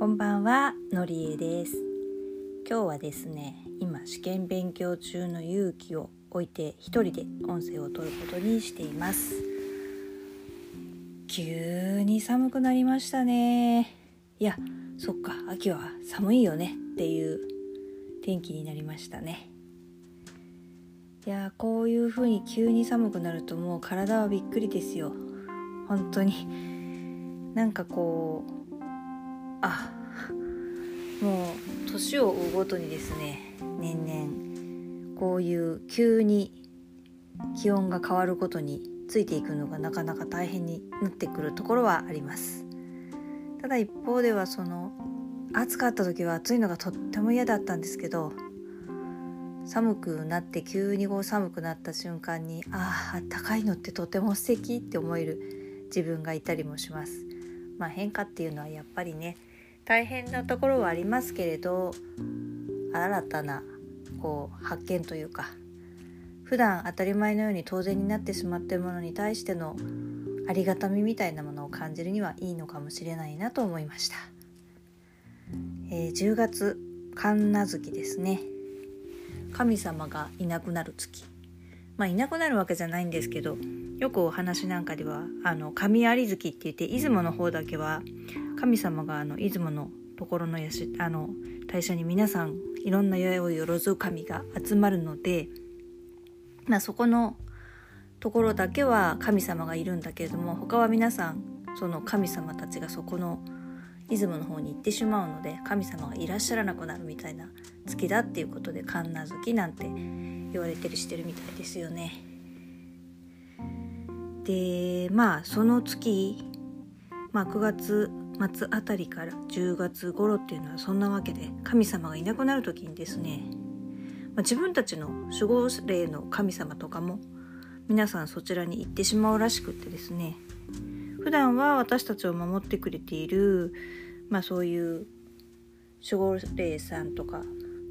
こんばんは、のりえです。今日はですね、今試験勉強中の勇気を置いて一人で音声を取ることにしています。急に寒くなりましたね。いや、そっか、秋は寒いよねっていう天気になりましたね。いや、こういう風に急に寒くなるともう体はびっくりですよ。本当に。なんかこうもう年を追うごとにですね年々こういう急に気温が変わることについていくのがなかなか大変になってくるところはあります。ただ一方ではその暑かった時は暑いのがとっても嫌だったんですけど寒くなって急にこう寒くなった瞬間にあああったかいのってとても素敵って思える自分がいたりもします。まあ変化っていうのはやっぱりね大変なところはありますけれど新たなこう発見というか普段当たり前のように当然になってしまっているものに対してのありがたみみたいなものを感じるにはいいのかもしれないなと思いました、えー、10月神無月ですね。神様がいなくなる月。まあいなくなるわけじゃないんですけどよくお話なんかではあの神有月って言って出雲の方だけは神様があの出雲のところのやしあの大社に皆さんいろんな八百万神が集まるので、まあ、そこのところだけは神様がいるんだけれども他は皆さんその神様たちがそこの出雲の方に行ってしまうので神様がいらっしゃらなくなるみたいな月だっていうことで神無月なんて言われてるしてるみたいですよね。でまあその月、まあ、9月末あたりから10月頃っていうのはそんなわけで神様がいなくなる時にですね、まあ、自分たちの守護霊の神様とかも皆さんそちらに行ってしまうらしくってですね普段は私たちを守ってくれている、まあ、そういう守護霊さんとか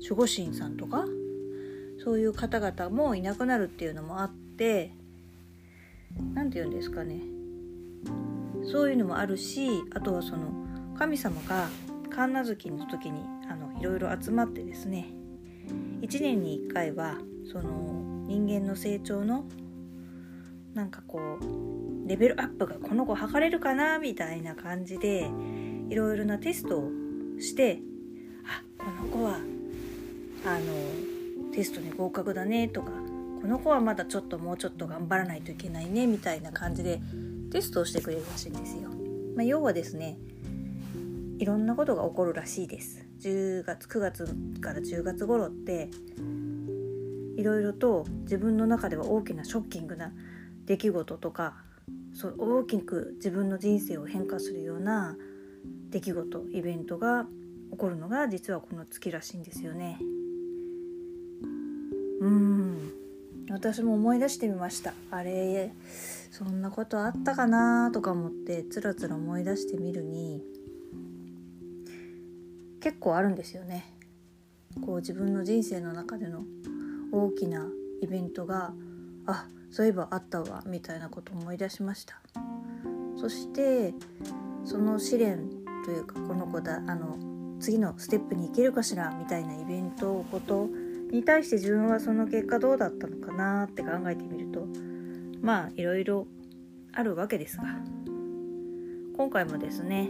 守護神さんとかそういう方々もいなくなるっていうのもあって何て言うんですかね。そういうのもあるしあとはその神様が神無月の時にあのいろいろ集まってですね1年に1回はその人間の成長のなんかこうレベルアップがこの子測れるかなみたいな感じでいろいろなテストをしてあこの子はあのテストに合格だねとかこの子はまだちょっともうちょっと頑張らないといけないねみたいな感じでテストをしてくれるらしいんですよ。まあ、要はですねいろんなことが起こるらしいです。10月9月から10月頃っていろいろと自分の中では大きなショッキングな出来事とかそう大きく自分の人生を変化するような出来事イベントが起こるのが実はこの月らしいんですよね。うん私も思い出してみましたあれそんなことあったかなとか思ってつらつら思い出してみるに結構あるんですよね。こう自分の人生の中での大きなイベントがあそういえばあったわみたいなことを思い出しました。そしてその試練というかこの子だあの次のステップに行けるかしらみたいなイベントことに対して自分はその結果どうだったのかなって考えてみるとまあいろいろあるわけですが。今回もですね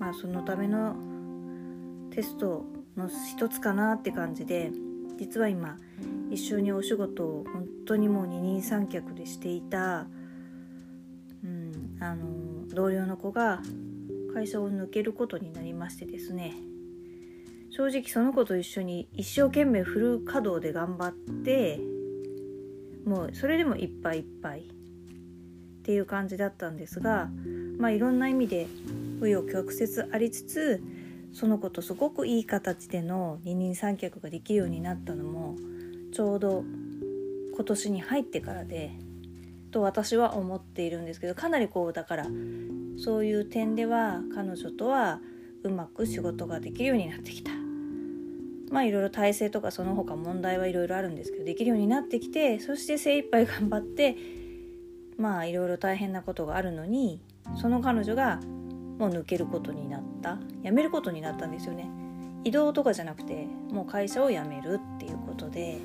まあそのためのテストの一つかなって感じで実は今一緒にお仕事を本当にもう二人三脚でしていた、うん、あの同僚の子が会社を抜けることになりましてですね。正直その子と一緒に一生懸命フル稼働で頑張ってもうそれでもいっぱいいっぱいっていう感じだったんですがまあいろんな意味で紆余曲折ありつつその子とすごくいい形での二人三脚ができるようになったのもちょうど今年に入ってからでと私は思っているんですけどかなりこうだからそういう点では彼女とはうまく仕事ができるようになってきた。まあいろいろ体制とかその他問題はいろいろあるんですけどできるようになってきてそして精一杯頑張ってまあいろいろ大変なことがあるのにその彼女がもう抜けることになった。辞めることになったんですよね。移動とかじゃなくてもう会社を辞めるっていうことで。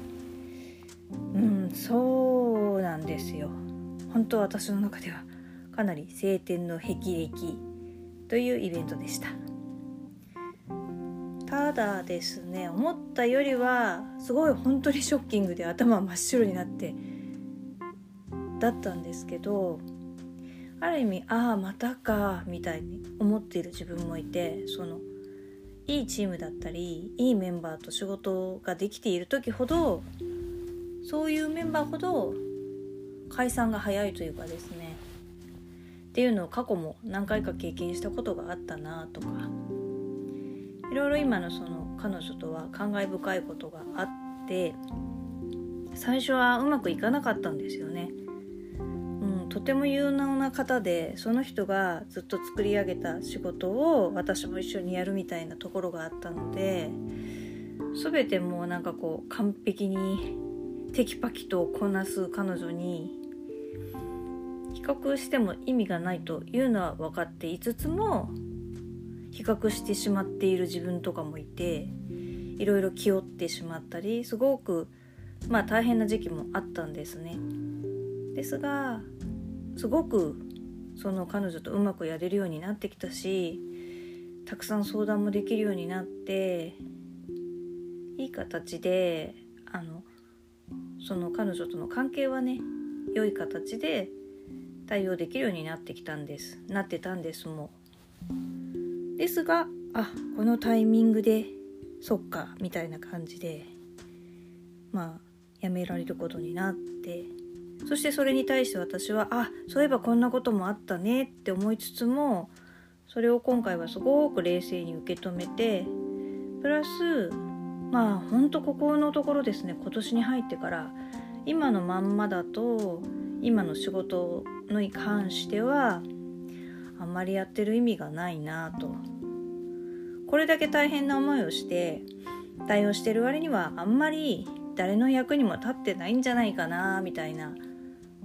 うんそうなんですよ。本当私の中ではかなり晴天の霹靂というイベントでした。ただですね思ったよりはすごい本当にショッキングで頭真っ白になってだったんですけどある意味ああまたかみたいに思っている自分もいてそのいいチームだったりいいメンバーと仕事ができている時ほどそういうメンバーほど解散が早いというかですねっていうのを過去も何回か経験したことがあったなとかいろいろ今のその彼女とは感慨深いことがあって最初はうまくいかなかったんですよね。うんとても有能な方でその人がずっと作り上げた仕事を私も一緒にやるみたいなところがあったので全てもうなんかこう完璧にテキパキとこなす彼女に比較しても意味がないというのは分かっていつつも比較してしまっている自分とかもいていろいろ気負ってしまったりすごくまあ大変な時期もあったんですね。ですがすごくその彼女とうまくやれるようになってきたしたくさん相談もできるようになっていい形であのその彼女との関係はね良い形で対応できるようになってきたんですなってたんですもうですがあこのタイミングでそっかみたいな感じでまあやめられることになってそしてそれに対して私はあそういえばこんなこともあったねって思いつつもそれを今回はすごく冷静に受け止めてプラスまあほんとここのところですね今年に入ってから今のまんまだと今の仕事に関してはあんまりやってる意味がないなと。これだけ大変な思いをして対応してる割にはあんまり誰の役にも立ってないんじゃないかなみたいな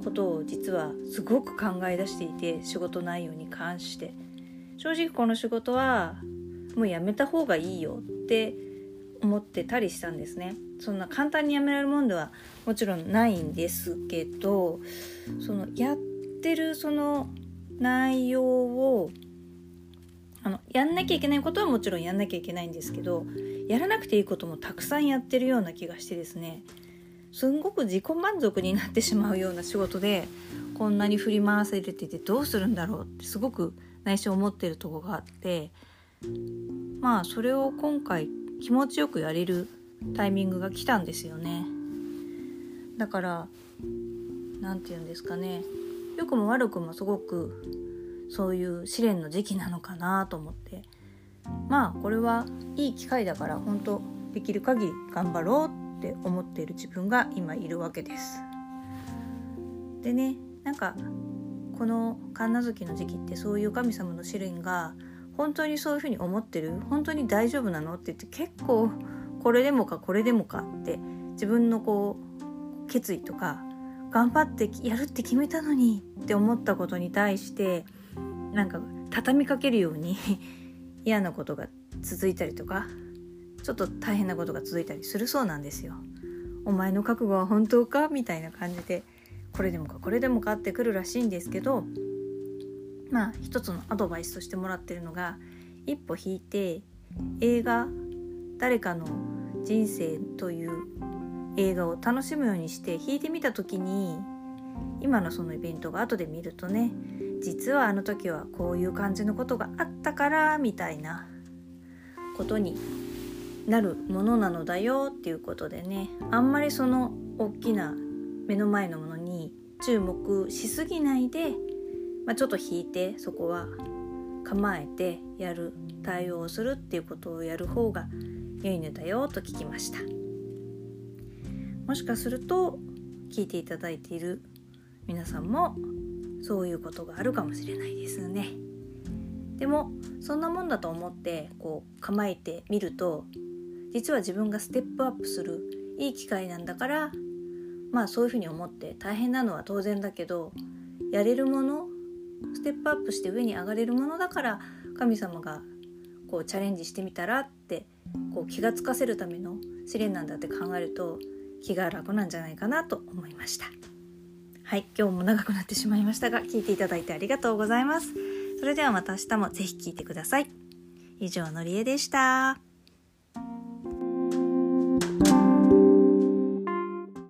ことを実はすごく考え出していて仕事内容に関して。正直この仕事はもうやめた方がいいよって思ってたりしたんですね。そんな簡単にやめられるもんではもちろんないんですけどそのやってるその内容をあのやんなきゃいけないことはもちろんやんなきゃいけないんですけどやらなくていいこともたくさんやってるような気がしてですねすんごく自己満足になってしまうような仕事でこんなに振り回されててどうするんだろうってすごく内心思ってるとこがあってまあそれを今回気持ちよくやれるタイミングが来たんですよね。だから何て言うんですかね。良くも悪くもすごくそういう試練の時期なのかなと思ってまあこれはいい機会だから本当できる限り頑張ろうって思っている自分が今いるわけです。でねなんかこの神無月の時期ってそういう神様の試練が本当にそういうふうに思ってる本当に大丈夫なのって言って結構これでもかこれでもかって自分のこう決意とか頑張ってやるって決めたのにって思ったことに対してなんか畳みかけるように 嫌なことが続いたりとかちょっと大変なことが続いたりするそうなんですよ。お前の覚悟は本当か？みたいな感じでこれでもかこれでもか？ってくるらしいんですけどまあ一つのアドバイスとしてもらってるのが一歩引いて映画誰かの人生という映画を楽しむようにして弾いてみた時に今のそのイベントが後で見るとね実はあの時はこういう感じのことがあったからみたいなことになるものなのだよっていうことでねあんまりその大きな目の前のものに注目しすぎないで、まあ、ちょっと引いてそこは構えてやる対応をするっていうことをやる方が良いのだよと聞きました。もしかすると聞いていただいている皆さんもそういうことがあるかもしれないですね。でもそんなもんだと思ってこう構えてみると実は自分がステップアップするいい機会なんだからまあそういうふうに思って大変なのは当然だけどやれるものステップアップして上に上がれるものだから神様がこうチャレンジしてみたらってこう気がつかせるための試練なんだって考えると気が楽なんじゃないかなと思いました。はい今日も長くなってしまいましたが聞いていただいてありがとうございます。それではまた明日もぜひ聞いてください。以上のりえでした。